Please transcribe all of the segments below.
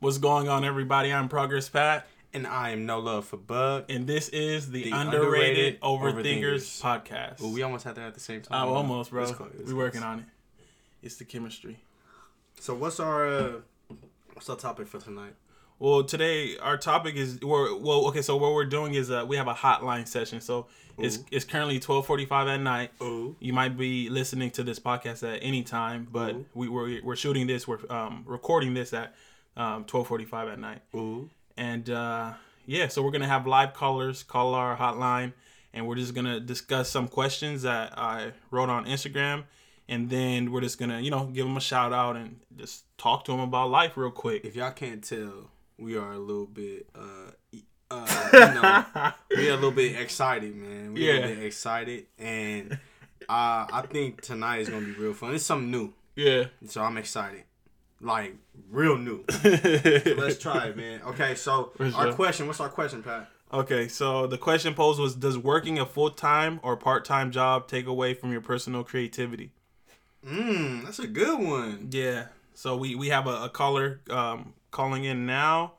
What's going on, everybody? I'm Progress Pat, And I am No Love for Bug. and this is the, The underrated, Underrated Overthinkers, Overthinkers. podcast. Well, we almost had that at the same time. oh, almost, bro. It's close, it's We're working on it. It's the chemistry. So what's our uh, what's our topic for tonight? Well, today our topic is we're well. Okay, so what we're doing is uh, we have a hotline session. So it's Ooh. it's currently twelve forty five at night. Ooh. You might be listening to this podcast at any time, but Ooh. we we're, we're shooting this. We're um, recording this at um, twelve forty five at night. Ooh. And uh, yeah, so we're gonna have live callers call our hotline, and we're just gonna discuss some questions that I wrote on Instagram, and then we're just gonna you know give them a shout out and just talk to them about life real quick. If y'all can't tell, we are a little bit uh, uh you know, we are a little bit excited, man. We are a Yeah. little bit excited and uh, I think tonight is gonna be real fun. It's something new. yeah. So I'm excited. Like real new. Let's try it, man. Okay, so our question, what's our question, Pat? Okay, so the question posed was: Does working a full time or part time job take away from your personal creativity? Mmm, that's a good one. Yeah. So we we have a, a caller um, calling in now.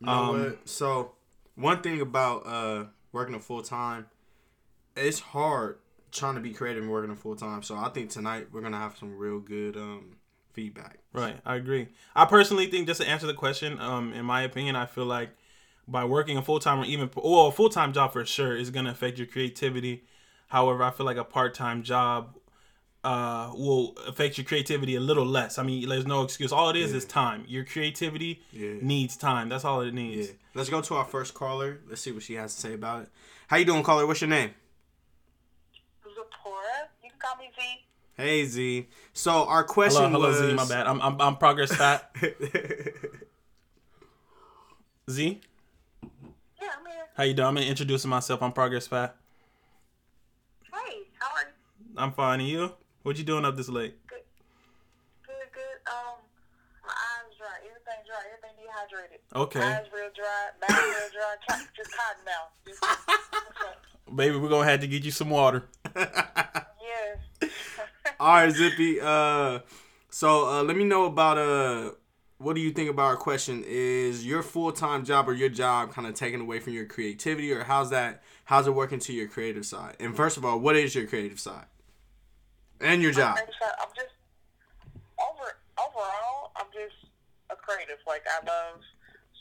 You know Um? So one thing about uh working a full time, it's hard trying to be creative and working a full time. So I think tonight we're gonna have some real good um feedback. Right, I agree. I personally think just to answer the question, um, in my opinion, I feel like by working a full time or even well, a full time job for sure is gonna affect your creativity. However, I feel like a part time job uh will affect your creativity a little less. I mean, there's no excuse. All it is Yeah. is time. Your creativity Yeah. needs time. That's all it Yeah. needs. Let's go to our first caller. Let's see what she has to say about it. How you doing, caller? What's your name? Zipporah. You can call me Z. Hey Z. So our question Hello, hello was Z. My bad. I'm I'm, I'm progress fat. Z, Yeah, I'm here. how you doing? I'm gonna introducing myself. I'm progress fat. Hey, how are you? I'm fine. And you? What you doing up this late? Good, good. good. Um, my eyes dry. Everything dry. Everything dehydrated. Okay. Eyes real dry. Mouth real dry. Just cotton mouth. Just? Baby, we're gonna have to get you some water. Yes. All right, Zippy. Uh, so uh, let me know about uh, what do you think about our question? Is your full time job or your job kind of taken away from your creativity, or how's that? How's it working to your creative side? And first of all, what is your creative side? And your job. So- I'm just over overall. I'm just a creative. Like I love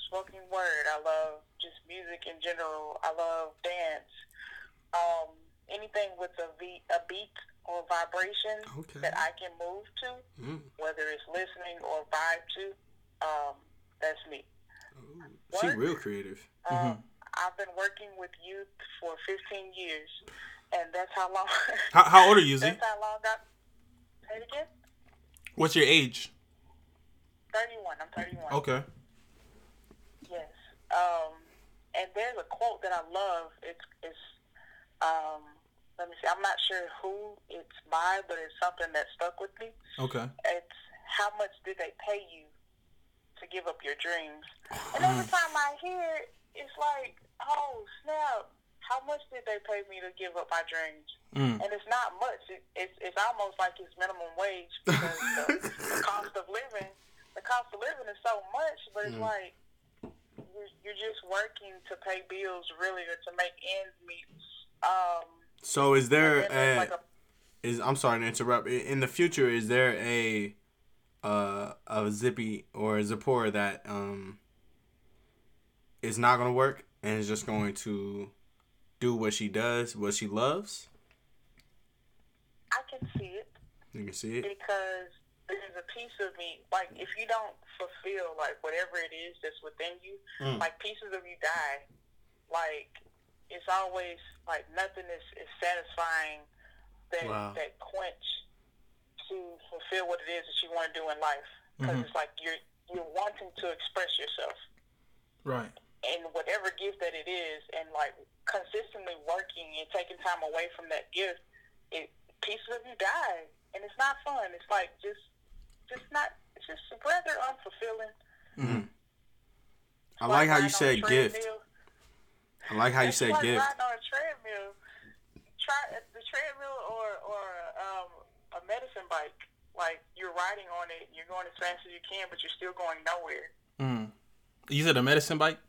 spoken word. I love just music in general. I love dance. Um, anything with a beat, a beat or vibration Okay. that I can move to, Mm. whether it's listening or vibe to. Um, that's me. Ooh, She real creative. Um, I've been working with youth for 15 years, and that's how long. How, how old are you, Z? that's how long I. Say it again. What's your age? 31. I'm 31. Okay. Yes. Um, and there's a quote that I love. It's, it's um, let me see. I'm not sure who it's by, but it's something that stuck with me. Okay. It's how much did they pay you to give up your dreams? And every time I hear it, it's like, oh snap! How much did they pay me to give up my dreams? Mm. And it's not much. It, it's it's almost like it's minimum wage because the, the cost of living, the cost of living is so much. But it's like you're, you're just working to pay bills, really, or to make ends meet. Um, So is there a, like a is I'm sorry to interrupt. In the future, is there a uh a Zippy or a Zipporah that um is not gonna work and is just going to do what she does, what she loves? I can see it. You can see it. because there's a piece of me like if you don't fulfill like whatever it is that's within you Mm. like pieces of you die like it's always like nothing is, is satisfying that Wow. that quench to fulfill what it is that you want to do in life because Mhm. it's like you're you're wanting to express yourself Right. and whatever gift that it is, and like consistently working and taking time away from that gift, it pieces of you die, and it's not fun. It's like just, just not. It's just rather unfulfilling. Mhm. I like how you riding on a said gift. I like how you It's said like gift. riding on a treadmill. Try the treadmill or or um, a medicine bike. Like you're riding on it, you're going as fast as you can, but you're still going nowhere. Mm. You said a medicine bike?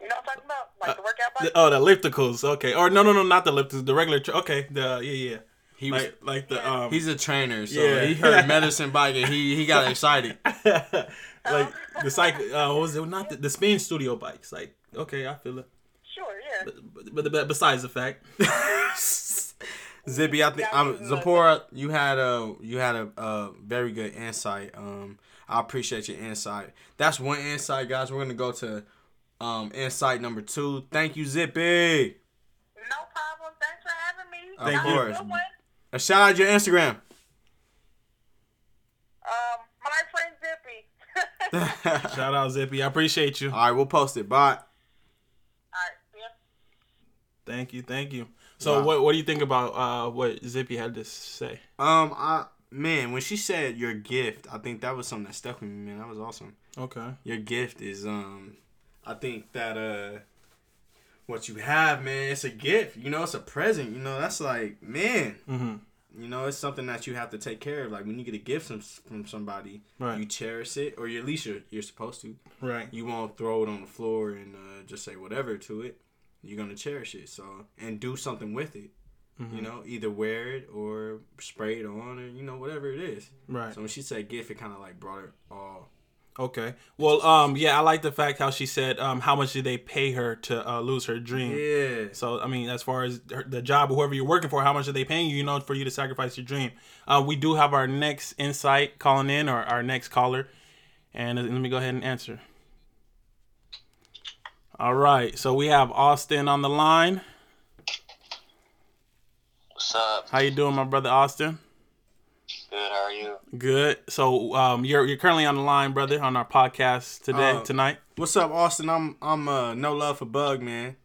You know what I'm talking about? Like the workout bike. The- oh, the ellipticals. Okay. Or no, no, no, not the ellipticals. The regular. Tr- okay. The yeah, yeah. He was Like, like the um. he's a trainer, so Yeah. he heard medicine bike and he he got excited. like the cycle. Uh, what was it? Not the, the spin studio bikes. Like okay, I feel it. Sure, yeah. But, but, but besides the fact. Zippy, I think um, Zipporah, you had a you had a, a very good insight. Um, I appreciate your insight. That's one insight, guys. We're gonna go to um insight number two. Thank you, Zippy. No problem. Thanks for having me. Of Have a course. good one. A shout out your Instagram. Um, my friend Zippy. Shout out Zippy. I appreciate you. All right, we'll post it. Bye. All right, see. Thank you. Thank you. So Wow. what what do you think about uh what Zippy had to say? Um, I man, when she said your gift, I think that was something that stuck with me, man. That was awesome. Okay. Your gift is um, I think that uh, what you have, man, it's a gift. You know, it's a present. You know, that's like man. Mm-hmm. You know, it's something that you have to take care of. Like when you get a gift from from somebody, Right. you cherish it, or at least you're you're supposed to. Right. You won't throw it on the floor and uh, just say whatever to it. You're gonna cherish it, so and do something with it. Mm-hmm. You know, either wear it or spray it on, or you know whatever it is. Right. So when she said gift, it kind of like brought it all. Okay. Well, um, yeah, I like the fact how she said, um, how much did they pay her to uh, lose her dream? Yeah. So I mean, as far as her, the job, or whoever you're working for, how much are they paying you? You know, for you to sacrifice your dream. Uh, we do have our next insight calling in, or our next caller, and uh, let me go ahead and answer. All right, so we have Austin on the line. What's up? How you doing, my brother Austin? Good. How are you? Good. So um, you're you're currently on the line, brother, on our podcast today Uh, tonight. What's up, Austin? I'm I'm uh no love for Bug, man.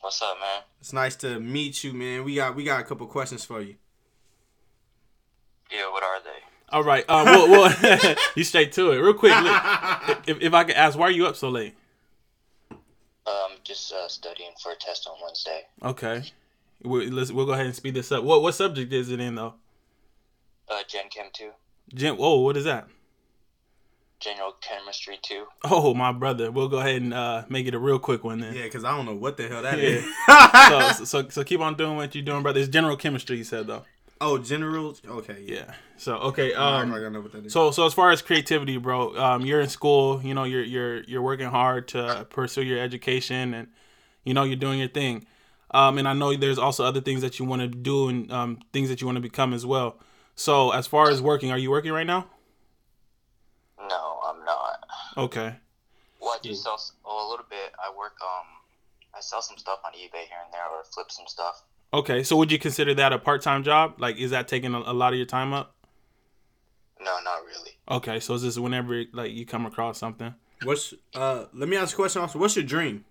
What's up, man? It's nice to meet you, man. We got we got a couple questions for you. Yeah. What are they? All right. Uh, well, well you straight to it, real quick. look, if, if I could ask, why are you up so late? Um, just uh, studying for a test on Wednesday. Okay. We, let's we'll go ahead and speed this up. What what subject is it in though? Uh, Gen Chem two, Gen. Oh, what is that? General Chemistry two. Oh, my brother. We'll go ahead and uh, make it a real quick one then. Yeah, because I don't know what the hell that Yeah. is. So, so so keep on doing what you're doing, brother. It's general chemistry, you said though. oh, general. Okay, yeah. Yeah. So okay. Um, Um. I know what that is. So so as far as creativity, bro, um, you're in school. You know, you're you're you're working hard to pursue your education, and you know you're doing your thing. Um, and I know there's also other things that you want to do and um, things that you want to become as well. So as far as working, are you working right now? No, I'm not. Okay. Well, I do sell s- oh, a little bit. I work um, I sell some stuff on eBay here and there, or flip some stuff. Okay. So would you consider that a part time job? Like, is that taking a, a lot of your time up? No, not really. Okay. So is this whenever like you come across something? What's uh? Let me ask a question. Also, what's your dream?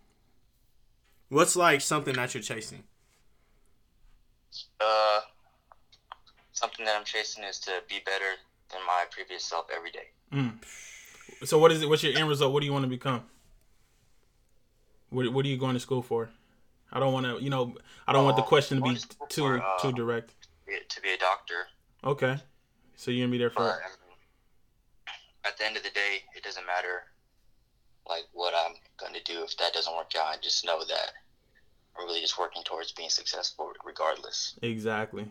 What's like something that you're chasing? Uh, something that I'm chasing is to be better than my previous self every day. Mm. So what is it? What's your end result? What do you want to become? What What are you going to school for? I don't want to, you know, I don't want the Oh, question to be to too for, uh, too direct. To be a doctor, Okay, so you're gonna be there for. I mean, at the end of the day, it doesn't matter like what I'm gonna do if that doesn't work out. I just know that I'm really just working towards being successful regardless. Exactly.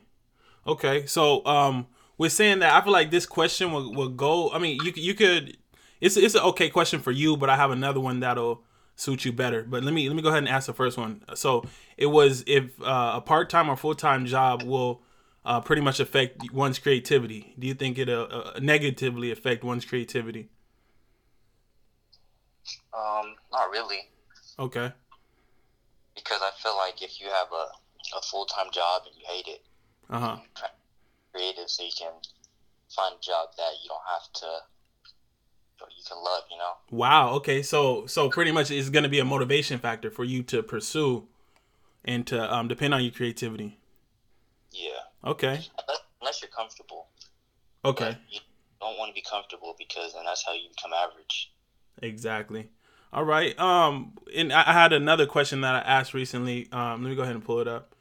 Okay, so um, we're saying that I feel like this question will, will go. I mean, you you could. It's it's an okay question for you, but I have another one that'll suit you better. But let me let me go ahead and ask the first one. So it was if uh, a part time or full time job will uh, pretty much affect one's creativity. Do you think it uh, negatively affect one's creativity? Um, not really, Okay. because I feel like if you have a, a full time job and you hate it, Uh huh. creative so you can find a job that you don't have to you can love, you know. Wow. Okay. So so pretty much it's gonna be a motivation factor for you to pursue and to um, depend on your creativity. Yeah. Okay. Unless, unless you're comfortable. Okay. But you don't want to be comfortable because then that's how you become average. Exactly. All right. Um, and I I had another question that I asked recently. Um, let me go ahead and pull it up.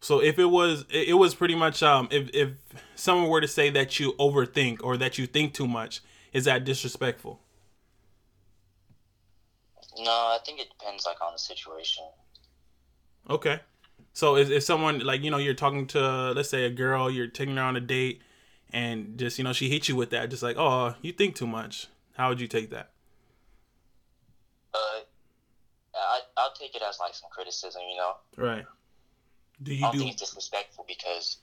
So if it was, it was pretty much um, if if someone were to say that you overthink or that you think too much, is that disrespectful? No, I think it depends like on the situation. Okay. So if, if someone like you know you're talking to let's say a girl, you're taking her on a date, and just you know she hits you with that, just like oh you think too much. How would you take that? Uh, I I'll take it as like some criticism, you know. Right. Do I you don't do? think it's disrespectful because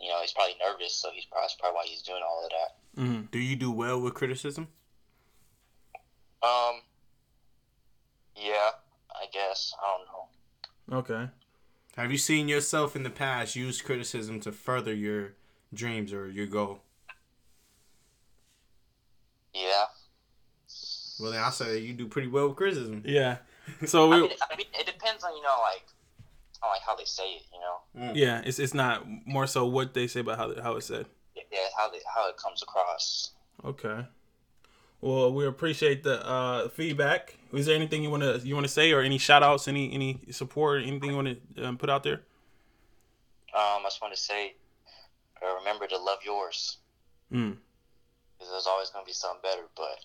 you know he's probably nervous, so he's probably that's probably why he's doing all of that. Mhm. Do you do well with criticism? Um, yeah, I guess I don't know. Okay. Have you seen yourself in the past use criticism to further your dreams or your goal? Yeah, Well, then I say you do pretty well with criticism. Yeah. So I mean, I mean, it depends on you know like on like how they say it, you know. yeah, it's it's not more so what they say about how how it's said. Yeah, how they how it comes across. Okay. Well, we appreciate the uh, feedback. Is there anything you want to you want to say, or any shout outs, any any support, anything you want to um, put out there? Um, I just want to say, uh, remember to love yours. Mm. Because there's always gonna be something better, but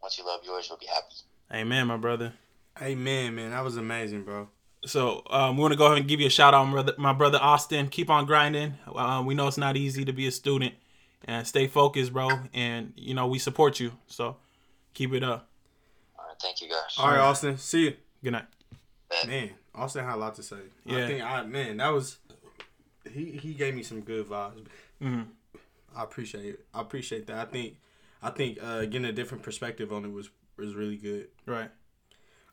once you love yours, you'll be happy. Amen, my brother. Amen, man. That was amazing, bro. So um, we want to go ahead and give you a shout out, my brother, my brother Austin. Keep on grinding. Uh, we know it's not easy to be a student, and stay focused, bro. And you know we support you, so keep it up. All right, thank you guys. All right, Austin. See you. Good night. Man, Austin had a lot to say. Yeah. I think I man, that was he he gave me some good vibes. Mhm. I appreciate it. I appreciate that. I think I think uh getting a different perspective on it was was really good. Right.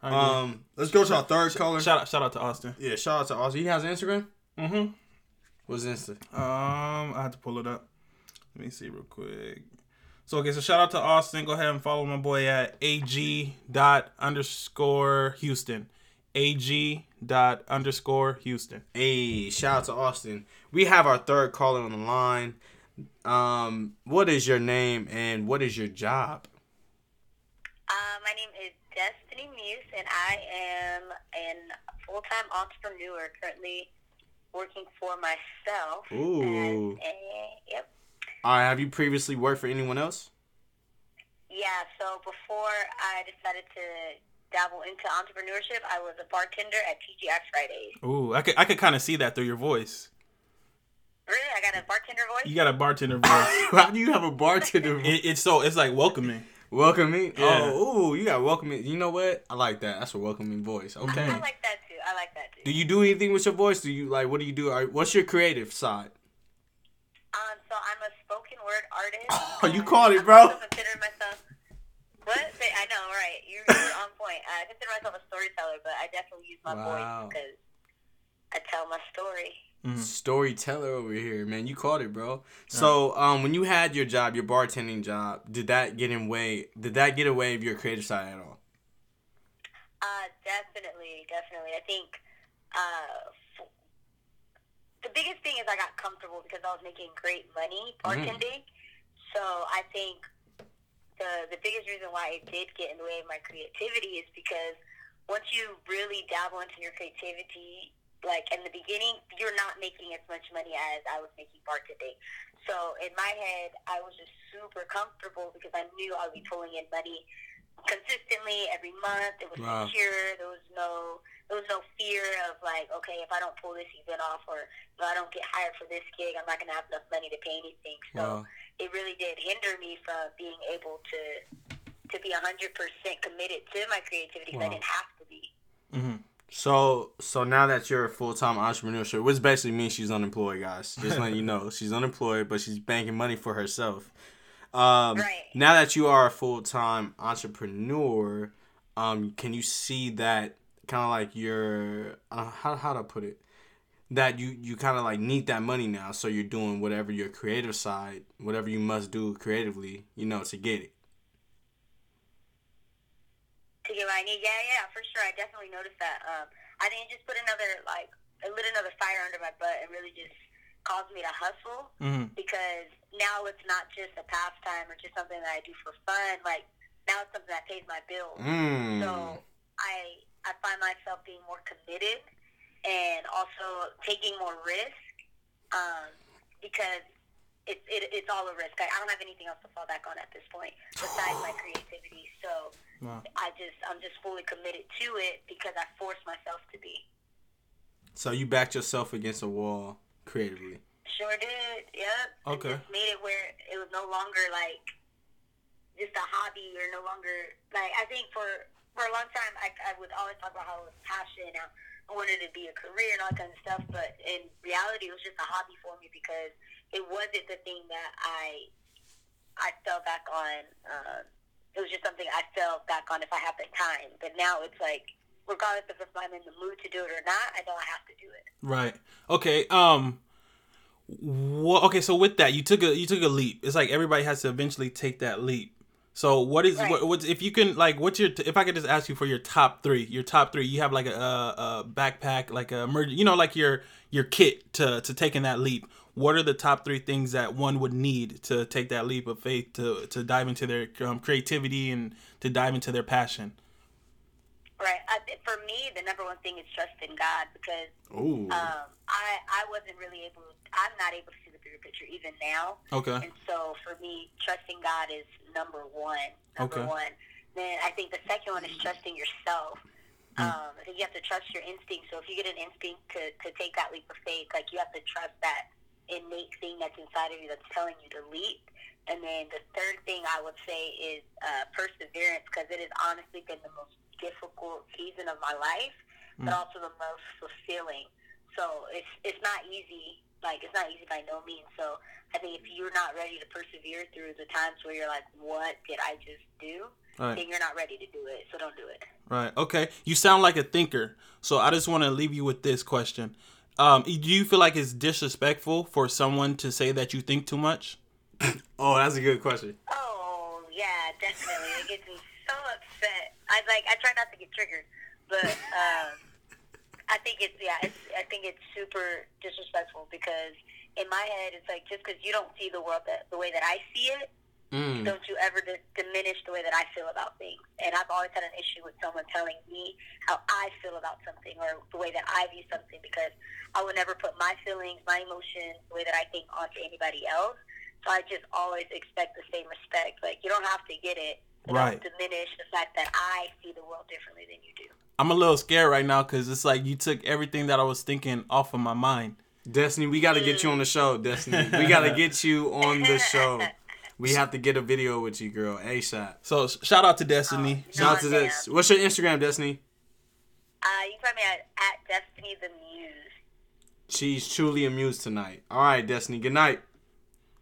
All right, Um let's go to our third caller. shout out, shout out to Austin. Yeah, shout out to Austin. He has Instagram? Mm-hmm. What's Insta? Um, I have to pull it up. Let me see real quick. So okay, so shout out to Austin. Go ahead and follow my boy at ag dot underscore Houston. Ag dot underscore Houston. Hey, shout out to Austin. We have our third caller on the line. Um, what is your name and what is your job? Uh, my name is Destiny Muse, and I am an full-time entrepreneur currently working for myself. Ooh. And, uh, yep. All right, have you previously worked for anyone else? Yeah, so before I decided to dabble into entrepreneurship, I was a bartender at TGI Fridays. Ooh, I could I could kind of see that through your voice. Really? I got a bartender voice? You got a bartender voice. How do you have a bartender? it, it's so it's like welcoming. Welcoming? Yeah. Oh, ooh, you got welcoming. You know what? I like that. That's a welcoming voice. Okay. I like that too. I like that too. Do you do anything with your voice? Do you like? What do you do? Are- What's your creative side? Um, so I'm a spoken word artist. Oh, you and called it, I'm bro. also consider myself. What? Say- I know, right? You're, you're on point. I consider myself a storyteller, but I definitely use my Wow. voice because I tell my story. Mhm. Storyteller over here, man. You called it, bro. So, um, when you had your job, your bartending job, did that get in way? Did that get away of your creative side at all? Uh, definitely, definitely. I think uh, f- the biggest thing is I got comfortable because I was making great money bartending. So I think the the biggest reason why it did get in the way of my creativity is because once you really dabble into your creativity, like in the beginning, you're not making as much money as I was making bartending. So in my head, I was just super comfortable because I knew I would be pulling in money consistently every month. It was Wow. secure. There was no there was no fear of like, okay, if I don't pull this event off or if I don't get hired for this gig, I'm not gonna have enough money to pay anything. So Wow. it really did hinder me from being able to to be hundred percent committed to my creativity because Wow. I didn't have to be. So, so now that you're a full time entrepreneurship, which basically means she's unemployed, guys. Just letting you know, she's unemployed, but she's banking money for herself. Um, Right. Now that you are a full time entrepreneur, um, can you see that kind of like your uh, how how to put it? That you you kind of like need that money now, so you're doing whatever your creative side, whatever you must do creatively, you know, to get it. To get what I need. Yeah, yeah, for sure. I definitely noticed that. Um, I didn't just put another like it lit another fire under my butt and really just caused me to hustle hmm because now it's not just a pastime or just something that I do for fun. Like now it's something that pays my bills. Mm. So I I find myself being more committed and also taking more risk um, because it's it, it's all a risk. I, I don't have anything else to fall back on at this point besides my creativity. So Wow. I just I'm just fully committed to it because I forced myself to be. So you backed yourself against a wall creatively. Sure did. Yep. Okay. It made it where it was no longer like just a hobby or no longer like I think for for a long time I, I would always talk about how it was passion and I wanted it to be a career and all that kind of stuff, but in reality it was just a hobby for me because it wasn't the thing that I I fell back on. Um, it was just something I fell back on if I had the time. But now it's like regardless of if I'm in the mood to do it or not, I know I have to do it. Right. Okay. Um. What, okay. So with that, you took a you took a leap. It's like everybody has to eventually take that leap. So what is Right. what, what's if you can like what's your if I could just ask you for your top three your top three you have like a, a, backpack like a you know like your your kit to to taking that leap. What are the top three things that one would need to take that leap of faith to to dive into their um, creativity and to dive into their passion? Right. I, for me, the number one thing is trust in God because um, I I wasn't really able. I'm not able to see the bigger picture even now. Okay. And so for me, trusting God is number one. Number Okay. one. Then I think the second one is trusting yourself. Um, you have to trust your instinct. So if you get an instinct to, to take that leap of faith, like you have to trust that innate thing that's inside of you that's telling you to leap. And then the third thing I would say is uh, perseverance because it has honestly been the most difficult season of my life, but also the most fulfilling. So it's it's not easy. Like it's not easy by no means. So I think if you're not ready to persevere through the times where you're like, "What did I just do?" Right. then you're not ready to do it. So don't do it. Right. Okay. You sound like a thinker. So I just want to leave you with this question. Um, do you feel like it's disrespectful for someone to say that you think too much? oh, that's a good question. Oh yeah, definitely. It gets me so upset. I like I try not to get triggered, but um, I think it's yeah, it's I think it's super disrespectful because in my head it's like just because you don't see the world that the way that I see it, Mm. don't you ever d- diminish the way that I feel about things. And I've always had an issue with someone telling me how I feel about something or the way that I view something because I would never put my feelings, my emotions, the way that I think onto anybody else. So I just always expect the same respect. Like you don't have to get it. But Right. Don't diminish the fact that I see the world differently than you do. I'm a little scared right now because it's like you took everything that I was thinking off of my mind. Destiny, we got to get you on the show. Destiny, we got to get you on the show. We have to get a video with you, girl. ASAP. So shout out to Destiny. Oh, Shout out to this. What's your Instagram, Destiny? Uh, you can find me at, at Destiny the Muse. She's truly amused tonight. All right, Destiny. Good night.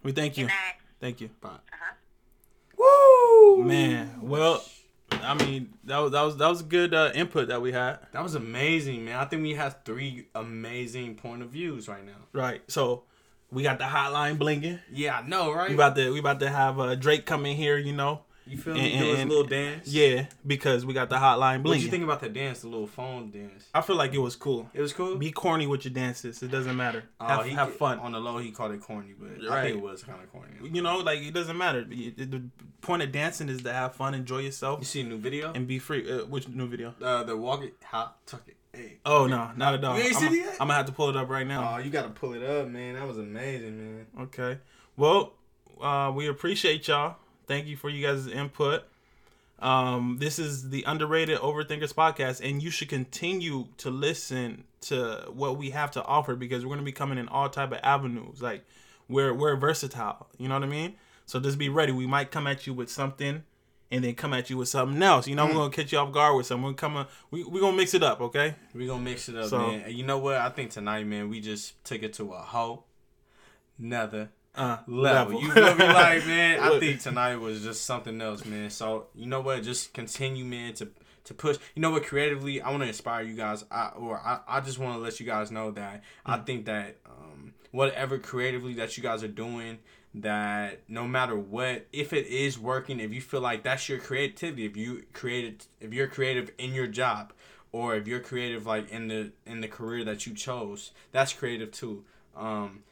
We thank you. Good night. Thank you. Bye. Uh-huh. Woo! Man, well, I mean that was that was that was good uh, input that we had. that was amazing, man. I think we have three amazing point of views right now. Right. So we got the hotline blinking. Yeah, I know, right? We about to we about to have uh, Drake come in here. You know. You feel me? and- Do his and- little dance. Yeah, because we got the hotline bling. What you think about the dance, the little phone dance? I feel like it was cool. It was cool. Be corny with your dances. It doesn't matter. Oh, have, he have fun. On the low, he called it corny, but I Right. think it was kind of corny. You know, like it doesn't matter. The the point of dancing is to have fun, enjoy yourself. You see a new video? and be free. Uh, which new video? Uh, the walk it, hot, tuck it. Hey. Oh no, not at all. You ain't I'm, seen it yet? I'm gonna have to pull it up right now. Oh, you gotta pull it up, man. That was amazing, man. Okay. Well, uh, we appreciate y'all. Thank you for you guys' input. Um, this is the underrated Overthinkers podcast, and you should continue to listen to what we have to offer because we're gonna be coming in all type of avenues. Like we're we're versatile. You know what I mean? So just be ready. We might come at you with something, and then come at you with something else. You know, we're gonna catch you off guard with something. We're coming. We we gonna mix it up. Okay. We're gonna mix it up, So- man. And you know what? I think tonight, man, we just took it to a whole another Uh, level. You feel me? Like, man, I think tonight was just something else, man. So you know what? Just continue, man, to to push. You know what? Creatively, I want to inspire you guys. I or I, I just want to let you guys know that I think that um, whatever creatively that you guys are doing. That no matter what, if it is working, if you feel like that's your creativity, if you created, if you're creative in your job, or if you're creative like in the in the career that you chose, that's creative too. Um,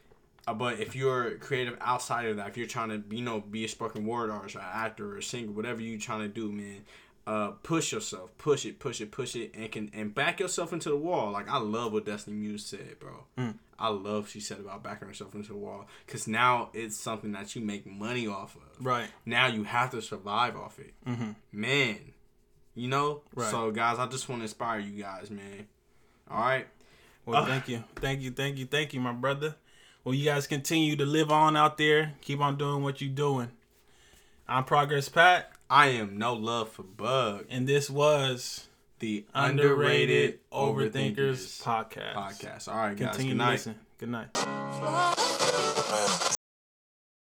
but if you're creative outside of that, if you're trying to, you know, be a spoken word artist, or an actor, or a singer, whatever you're trying to do, man, uh, push yourself, push it, push it, push it, and can and back yourself into the wall. Like I love what Destiny Muse said, bro. Mm. I love she said about backing herself into the wall because now it's something that you make money off of. Right. Now you have to survive off it, Mm-hmm. man. You know. Right. So guys, I just want to inspire you guys, man. All right. Well, Uh. thank you, thank you, thank you, thank you, my brother. Well, you guys continue to live on out there. Keep on doing what you're doing. I'm Progress Pat, I am no love for Bug, and this was the Underrated underrated Overthinkers overthinkers podcast. podcast. All right, guys. Continue Good to night. listen. Good night. Man.